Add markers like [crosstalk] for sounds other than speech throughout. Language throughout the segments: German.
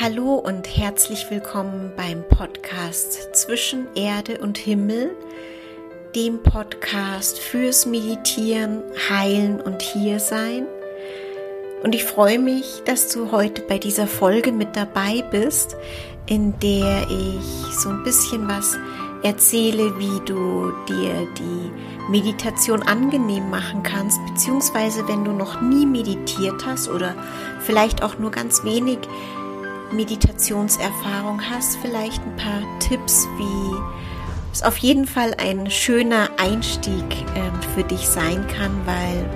Hallo und herzlich willkommen beim Podcast Zwischen Erde und Himmel, dem Podcast fürs Meditieren, Heilen und Hiersein. Und ich freue mich, dass du heute bei dieser Folge mit dabei bist, in der ich so ein bisschen was erzähle, wie du dir die Meditation angenehm machen kannst, beziehungsweise wenn du noch nie meditiert hast oder vielleicht auch nur ganz wenig Meditationserfahrung hast, vielleicht ein paar Tipps, wie es auf jeden Fall ein schöner Einstieg äh, für dich sein kann, weil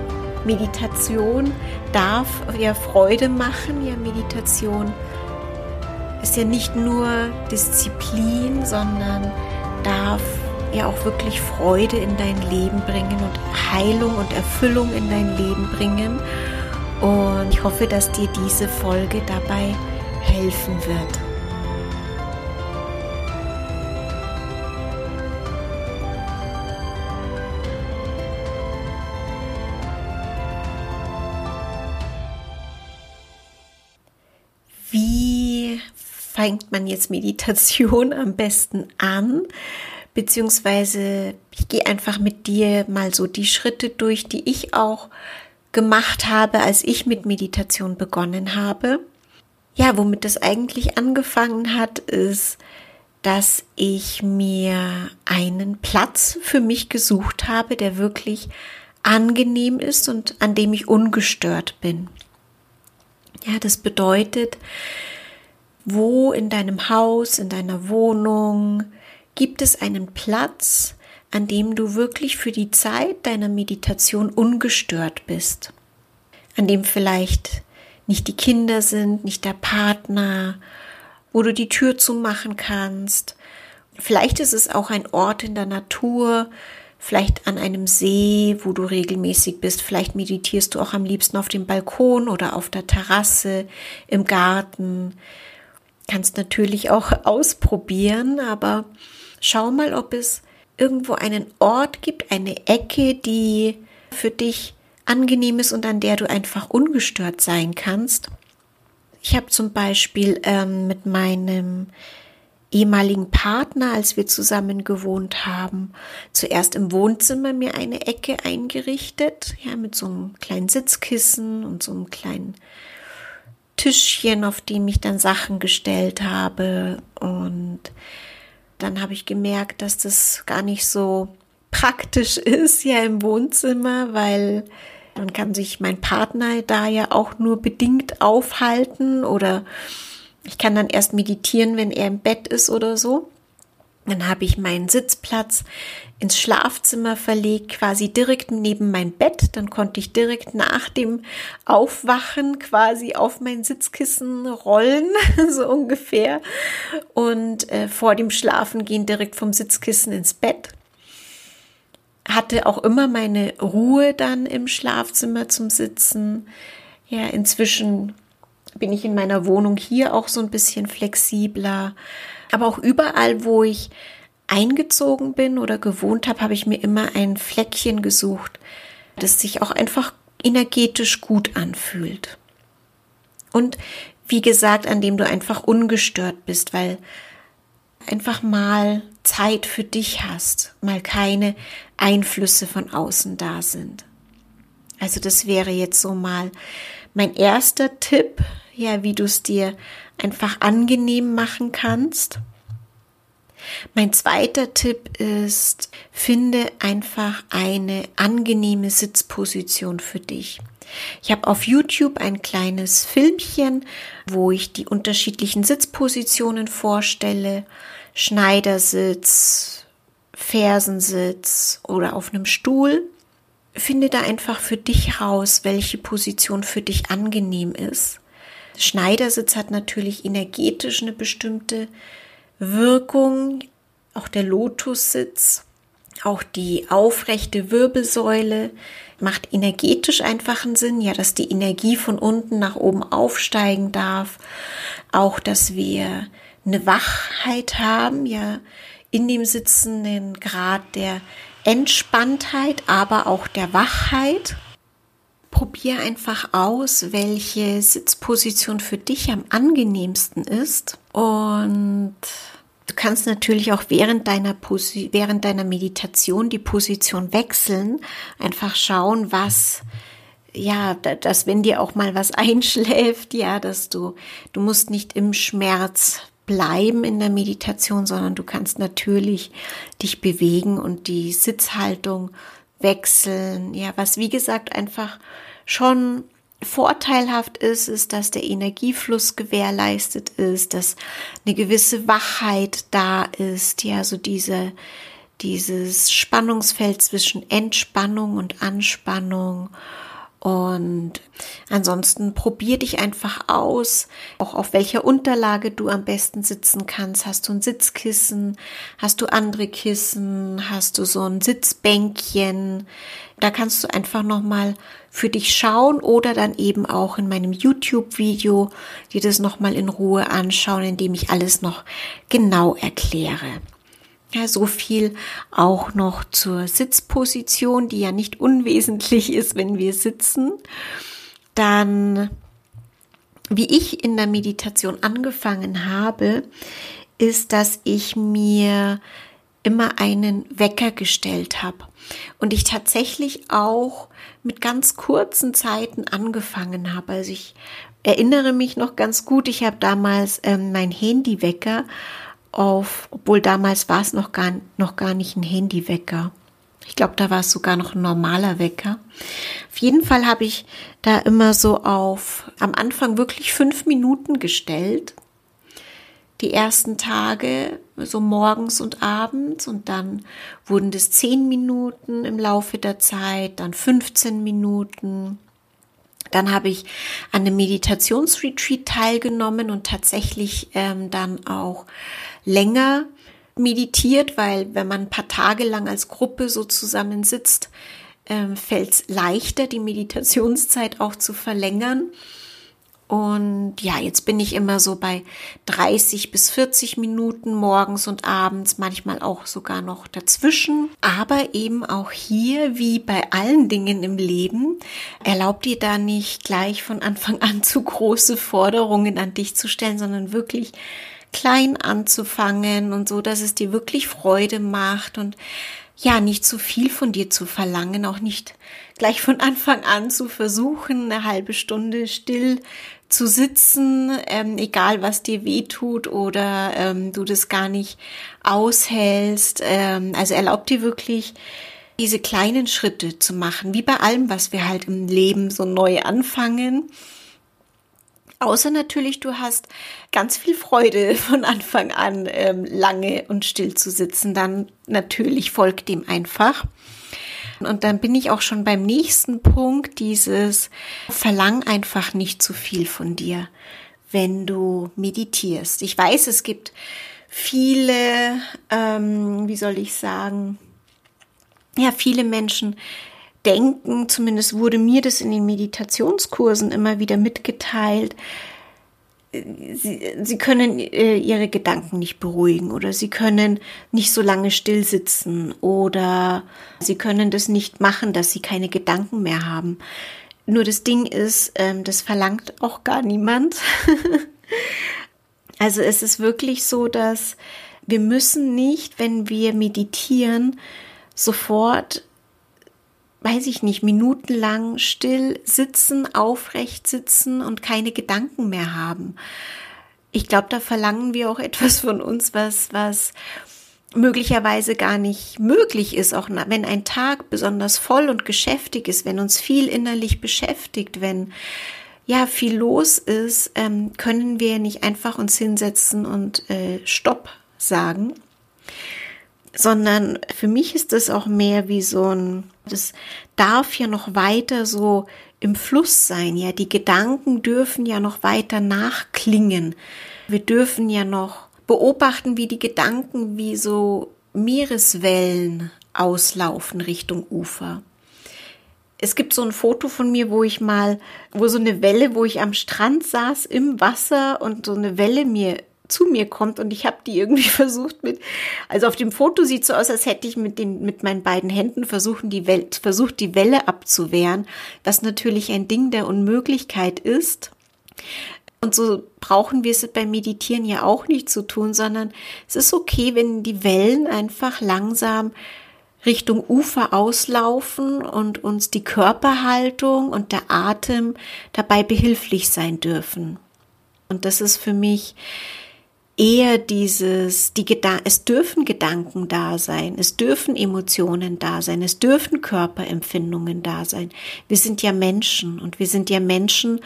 Meditation darf ja Freude machen. Ja, Meditation ist ja nicht nur Disziplin, sondern darf ja auch wirklich Freude in dein Leben bringen und Heilung und Erfüllung in dein Leben bringen. Und ich hoffe, dass dir diese Folge dabei helfen wird. Wie fängt man jetzt Meditation am besten an? Beziehungsweise ich gehe einfach mit dir mal so die Schritte durch, die ich auch gemacht habe, als ich mit Meditation begonnen habe ja, womit das eigentlich angefangen hat, ist, dass ich mir einen Platz für mich gesucht habe, der wirklich angenehm ist und an dem ich ungestört bin. Ja, das bedeutet, wo in deinem Haus, in deiner Wohnung gibt es einen Platz, an dem du wirklich für die Zeit deiner Meditation ungestört bist, an dem vielleicht nicht die Kinder sind, nicht der Partner, wo du die Tür zumachen kannst. Vielleicht ist es auch ein Ort in der Natur, vielleicht an einem See, wo du regelmäßig bist. Vielleicht meditierst du auch am liebsten auf dem Balkon oder auf der Terrasse, im Garten. Kannst natürlich auch [laughs] ausprobieren, aber schau mal, ob es irgendwo einen Ort gibt, eine Ecke, die für dich angenehm ist und an der du einfach ungestört sein kannst. Ich habe zum Beispiel ähm, mit meinem ehemaligen Partner, als wir zusammen gewohnt haben, zuerst im Wohnzimmer mir eine Ecke eingerichtet, ja, mit so einem kleinen Sitzkissen und so einem kleinen Tischchen, auf dem ich dann Sachen gestellt habe. Und dann habe ich gemerkt, dass das gar nicht so praktisch [laughs] ist, ja, im Wohnzimmer, weil dann kann sich mein Partner da ja auch nur bedingt aufhalten oder ich kann dann erst meditieren, wenn er im Bett ist oder so. Dann habe ich meinen Sitzplatz ins Schlafzimmer verlegt, quasi direkt neben mein Bett. Dann konnte ich direkt nach dem Aufwachen quasi auf mein Sitzkissen rollen, [laughs] so ungefähr. Und äh, vor dem Schlafen gehen direkt vom Sitzkissen ins Bett hatte auch immer meine Ruhe dann im Schlafzimmer zum Sitzen. Ja, inzwischen bin ich in meiner Wohnung hier auch so ein bisschen flexibler. Aber auch überall, wo ich eingezogen bin oder gewohnt habe, habe ich mir immer ein Fleckchen gesucht, das sich auch einfach energetisch gut anfühlt. Und wie gesagt, an dem du einfach ungestört bist, weil einfach mal Zeit für dich hast, mal keine Einflüsse von außen da sind. Also das wäre jetzt so mal mein erster Tipp, ja, wie du es dir einfach angenehm machen kannst. Mein zweiter Tipp ist, finde einfach eine angenehme Sitzposition für dich. Ich habe auf YouTube ein kleines Filmchen, wo ich die unterschiedlichen Sitzpositionen vorstelle. Schneidersitz, Fersensitz oder auf einem Stuhl. Finde da einfach für dich raus, welche Position für dich angenehm ist. Schneidersitz hat natürlich energetisch eine bestimmte Wirkung, auch der Lotussitz, auch die aufrechte Wirbelsäule macht energetisch einfach einen Sinn, ja, dass die Energie von unten nach oben aufsteigen darf, auch dass wir eine Wachheit haben, ja, in dem sitzenden Grad der Entspanntheit, aber auch der Wachheit. probier einfach aus, welche Sitzposition für dich am angenehmsten ist und Du kannst natürlich auch während deiner, Posi während deiner Meditation die Position wechseln. Einfach schauen, was, ja, dass wenn dir auch mal was [laughs] einschläft, ja, dass du, du musst nicht im Schmerz bleiben in der Meditation, sondern du kannst natürlich dich bewegen und die Sitzhaltung wechseln. Ja, was wie gesagt einfach schon vorteilhaft ist, ist, dass der Energiefluss gewährleistet ist, dass eine gewisse Wachheit da ist, ja, so diese, dieses Spannungsfeld zwischen Entspannung und Anspannung und ansonsten probier dich einfach aus, auch auf welcher Unterlage du am besten sitzen kannst. Hast du ein Sitzkissen? Hast du andere Kissen? Hast du so ein Sitzbänkchen? Da kannst du einfach nochmal für dich schauen oder dann eben auch in meinem YouTube-Video dir das nochmal in Ruhe anschauen, indem ich alles noch genau erkläre. Ja, so viel auch noch zur Sitzposition, die ja nicht unwesentlich ist, wenn wir sitzen. Dann, wie ich in der Meditation angefangen habe, ist, dass ich mir immer einen Wecker gestellt habe und ich tatsächlich auch mit ganz kurzen Zeiten angefangen habe. Also ich erinnere mich noch ganz gut, ich habe damals ähm, mein Handywecker auf, obwohl damals war es noch gar, noch gar nicht ein Handywecker. Ich glaube, da war es sogar noch ein normaler Wecker. Auf jeden Fall habe ich da immer so auf am Anfang wirklich fünf Minuten gestellt. Die ersten Tage, so morgens und abends, und dann wurden das zehn Minuten im Laufe der Zeit, dann 15 Minuten. Dann habe ich an einem Meditationsretreat teilgenommen und tatsächlich ähm, dann auch länger meditiert, weil wenn man ein paar Tage lang als Gruppe so zusammensitzt, ähm, fällt es leichter, die Meditationszeit auch zu verlängern. Und ja, jetzt bin ich immer so bei 30 bis 40 Minuten morgens und abends, manchmal auch sogar noch dazwischen. Aber eben auch hier, wie bei allen Dingen im Leben, erlaubt dir da nicht gleich von Anfang [laughs] an zu große Forderungen an dich zu stellen, sondern wirklich klein anzufangen und so, dass es dir wirklich Freude macht und ja, nicht zu viel von dir zu verlangen, auch nicht gleich von Anfang an zu versuchen, eine halbe Stunde still zu sitzen, ähm, egal was dir weh tut oder ähm, du das gar nicht aushältst. Ähm, also erlaub dir wirklich, diese kleinen Schritte zu machen, wie bei allem, was wir halt im Leben so neu anfangen. Außer natürlich, du hast ganz viel Freude [laughs] von Anfang an ähm, lange und still zu sitzen, dann natürlich folgt dem einfach. Und dann bin ich auch schon beim nächsten Punkt, dieses Verlang einfach nicht zu viel von dir, wenn du meditierst. Ich weiß, es gibt viele, ähm, wie soll ich sagen, ja, viele Menschen, denken, zumindest wurde mir das in den Meditationskursen immer wieder mitgeteilt, Sie, sie können äh, ihre Gedanken nicht beruhigen oder sie können nicht so lange still sitzen oder sie können das nicht machen, dass sie keine Gedanken mehr haben. Nur das Ding ist, ähm, das verlangt auch gar niemand. [laughs] also es ist wirklich so, dass wir müssen nicht, wenn wir meditieren, sofort weiß ich nicht, minutenlang still sitzen, aufrecht sitzen und keine Gedanken mehr haben. Ich glaube, da verlangen wir auch [laughs] etwas von uns, was, was möglicherweise gar nicht möglich ist, auch wenn ein Tag besonders voll und geschäftig ist, wenn uns viel innerlich beschäftigt, wenn ja viel los ist, ähm, können wir nicht einfach uns hinsetzen und äh, Stopp sagen, sondern für mich ist das auch mehr wie so ein, das darf ja noch weiter so im Fluss sein, ja, die Gedanken dürfen ja noch weiter nachklingen. Wir dürfen ja noch beobachten, wie die Gedanken wie so Meereswellen auslaufen Richtung Ufer. Es gibt so ein Foto von mir, wo ich mal, wo so eine Welle, wo ich am Strand saß im Wasser und so eine Welle mir zu mir kommt und ich habe die irgendwie [laughs] versucht mit, also auf dem Foto sieht so aus, als hätte ich mit den, mit meinen beiden Händen versuchen, die Welt, versucht, die Welle abzuwehren, was natürlich ein Ding der Unmöglichkeit ist. Und so brauchen wir es beim Meditieren ja auch nicht zu tun, sondern es ist okay, wenn die Wellen einfach langsam Richtung Ufer auslaufen und uns die Körperhaltung und der Atem dabei behilflich sein dürfen. Und das ist für mich eher dieses, die Gedan es dürfen Gedanken da sein, es dürfen Emotionen da sein, es dürfen Körperempfindungen da sein. Wir sind ja Menschen und wir sind ja Menschen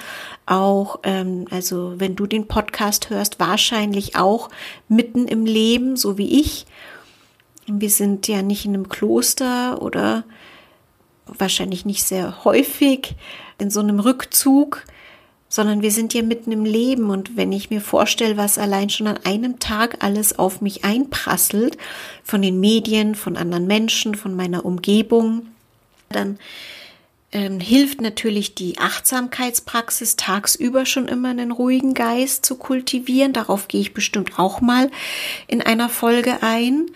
auch, ähm, also wenn du den Podcast hörst, wahrscheinlich auch mitten im Leben, so wie ich. Wir sind ja nicht in einem Kloster oder wahrscheinlich nicht sehr häufig in so einem Rückzug, sondern wir sind ja mitten im Leben und wenn ich mir vorstelle, was allein schon an einem Tag alles auf mich einprasselt, von den Medien, von anderen Menschen, von meiner Umgebung, dann ähm, hilft natürlich die Achtsamkeitspraxis tagsüber schon immer einen ruhigen Geist zu kultivieren. Darauf gehe ich bestimmt auch mal in einer Folge ein.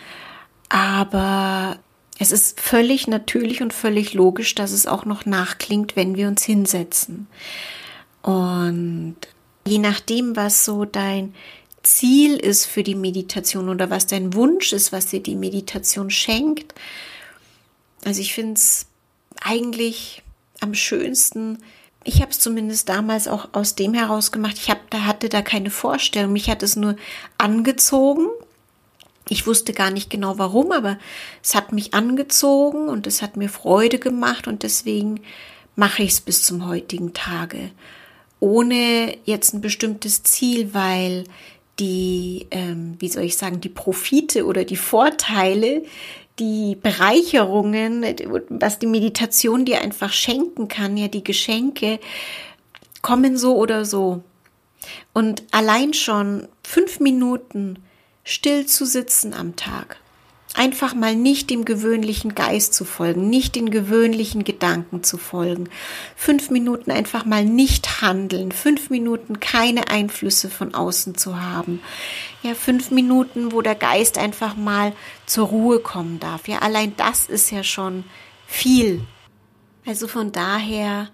Aber es ist völlig natürlich und völlig logisch, dass es auch noch nachklingt, wenn wir uns hinsetzen. Und je nachdem, was so dein Ziel ist für die Meditation oder was dein Wunsch ist, was dir die Meditation schenkt. Also ich finde es eigentlich am schönsten. Ich habe es zumindest damals auch aus dem heraus gemacht. Ich hab, da hatte da keine Vorstellung. Mich hat es nur angezogen. Ich wusste gar nicht genau warum, aber es hat mich angezogen und es hat mir Freude gemacht und deswegen mache ich es bis zum heutigen Tage ohne jetzt ein bestimmtes Ziel, weil die, ähm, wie soll ich sagen, die Profite oder die Vorteile, die Bereicherungen, was die Meditation dir einfach schenken kann, ja, die Geschenke, kommen so oder so. Und allein schon fünf Minuten still zu sitzen am Tag, einfach mal nicht dem gewöhnlichen Geist zu folgen, nicht den gewöhnlichen Gedanken zu folgen. Fünf Minuten einfach mal nicht handeln, fünf Minuten keine Einflüsse von außen zu haben. Ja, fünf Minuten, wo der Geist einfach mal zur Ruhe kommen darf. Ja, allein das ist ja schon viel. Also von daher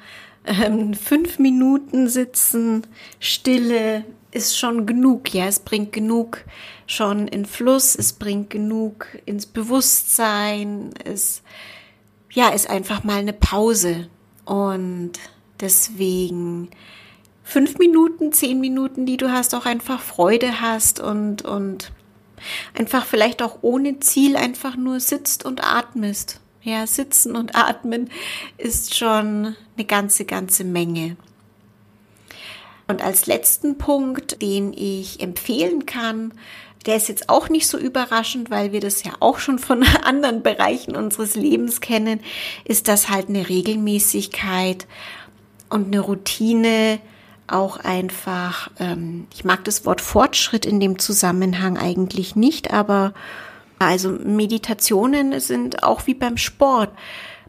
ähm, fünf Minuten sitzen, Stille ist schon genug. Ja, es bringt genug schon in Fluss, es bringt genug ins Bewusstsein, es ja, ist einfach mal eine Pause. Und deswegen fünf Minuten, zehn Minuten, die du hast, auch einfach Freude hast und, und einfach vielleicht auch ohne Ziel einfach nur sitzt und atmest. Ja, sitzen und atmen ist schon eine ganze, ganze Menge. Und als letzten Punkt, den ich empfehlen kann, der ist jetzt auch nicht so überraschend, weil wir das ja auch schon von [laughs] anderen Bereichen unseres Lebens kennen, ist das halt eine Regelmäßigkeit und eine Routine, auch einfach, ähm, ich mag das Wort Fortschritt in dem Zusammenhang eigentlich nicht, aber also Meditationen sind auch wie beim Sport.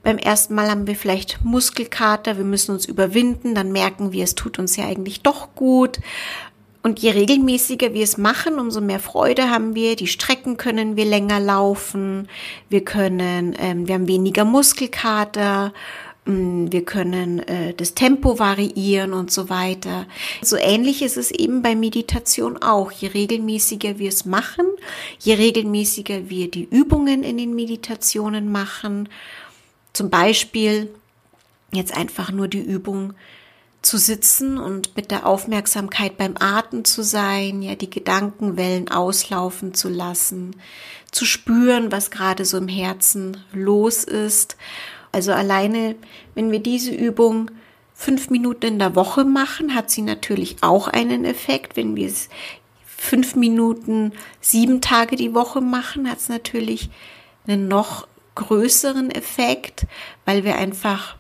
Beim ersten Mal haben wir vielleicht Muskelkater, wir müssen uns überwinden, dann merken wir, es tut uns ja eigentlich doch gut. Und je regelmäßiger wir es machen, umso mehr Freude haben wir. Die Strecken können wir länger laufen. Wir können, ähm, wir haben weniger Muskelkater. Ähm, wir können äh, das Tempo variieren und so weiter. So ähnlich ist es eben bei Meditation auch. Je regelmäßiger wir es machen, je regelmäßiger wir die Übungen in den Meditationen machen, zum Beispiel jetzt einfach nur die Übung zu sitzen und mit der Aufmerksamkeit beim Atem zu sein, ja, die Gedankenwellen auslaufen zu lassen, zu spüren, was gerade so im Herzen los ist. Also alleine, wenn wir diese Übung fünf Minuten in der Woche machen, hat sie natürlich auch einen Effekt. Wenn wir es fünf Minuten sieben Tage die Woche machen, hat es natürlich einen noch größeren Effekt, weil wir einfach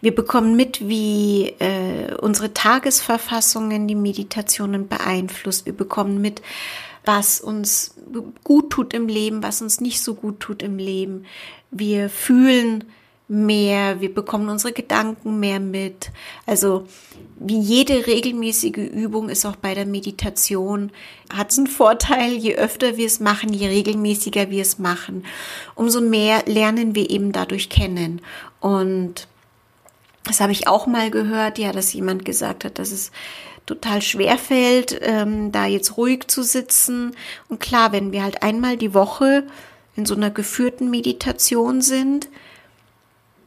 wir bekommen mit, wie äh, unsere Tagesverfassungen die Meditationen beeinflusst. Wir bekommen mit, was uns gut tut im Leben, was uns nicht so gut tut im Leben. Wir fühlen mehr, wir bekommen unsere Gedanken mehr mit. Also wie jede regelmäßige Übung ist auch bei der Meditation, hat es einen Vorteil, je öfter wir es machen, je regelmäßiger wir es machen, umso mehr lernen wir eben dadurch kennen. Und das habe ich auch mal gehört, ja, dass jemand gesagt hat, dass es total schwer fällt, ähm, da jetzt ruhig zu sitzen. Und klar, wenn wir halt einmal die Woche in so einer geführten Meditation sind,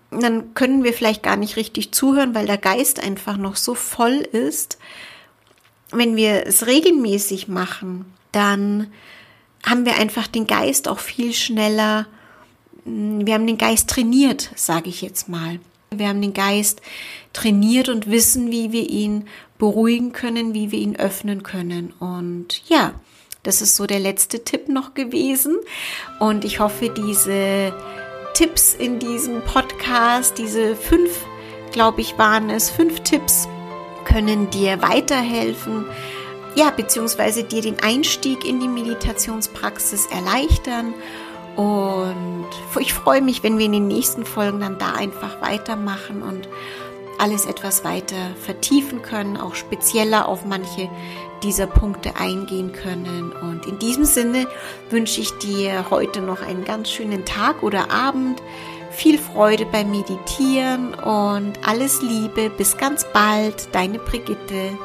dann können wir vielleicht gar nicht richtig zuhören, weil der Geist einfach noch so voll ist. Wenn wir es regelmäßig machen, dann haben wir einfach den Geist auch viel schneller, hm, wir haben den Geist trainiert, sage ich jetzt mal. Wir haben den Geist trainiert und wissen, wie wir ihn beruhigen können, wie wir ihn öffnen können. Und ja, das ist so der letzte Tipp noch gewesen. Und ich hoffe, diese Tipps in diesem Podcast, diese fünf, glaube ich, waren es, fünf Tipps können dir weiterhelfen, ja, beziehungsweise dir den Einstieg in die Meditationspraxis erleichtern. Und ich freue mich, wenn wir in den nächsten Folgen dann da einfach weitermachen und alles etwas weiter vertiefen können, auch spezieller auf manche dieser Punkte eingehen können. Und in diesem Sinne wünsche ich dir heute noch einen ganz schönen Tag oder Abend, viel Freude beim Meditieren und alles Liebe. Bis ganz bald, deine Brigitte.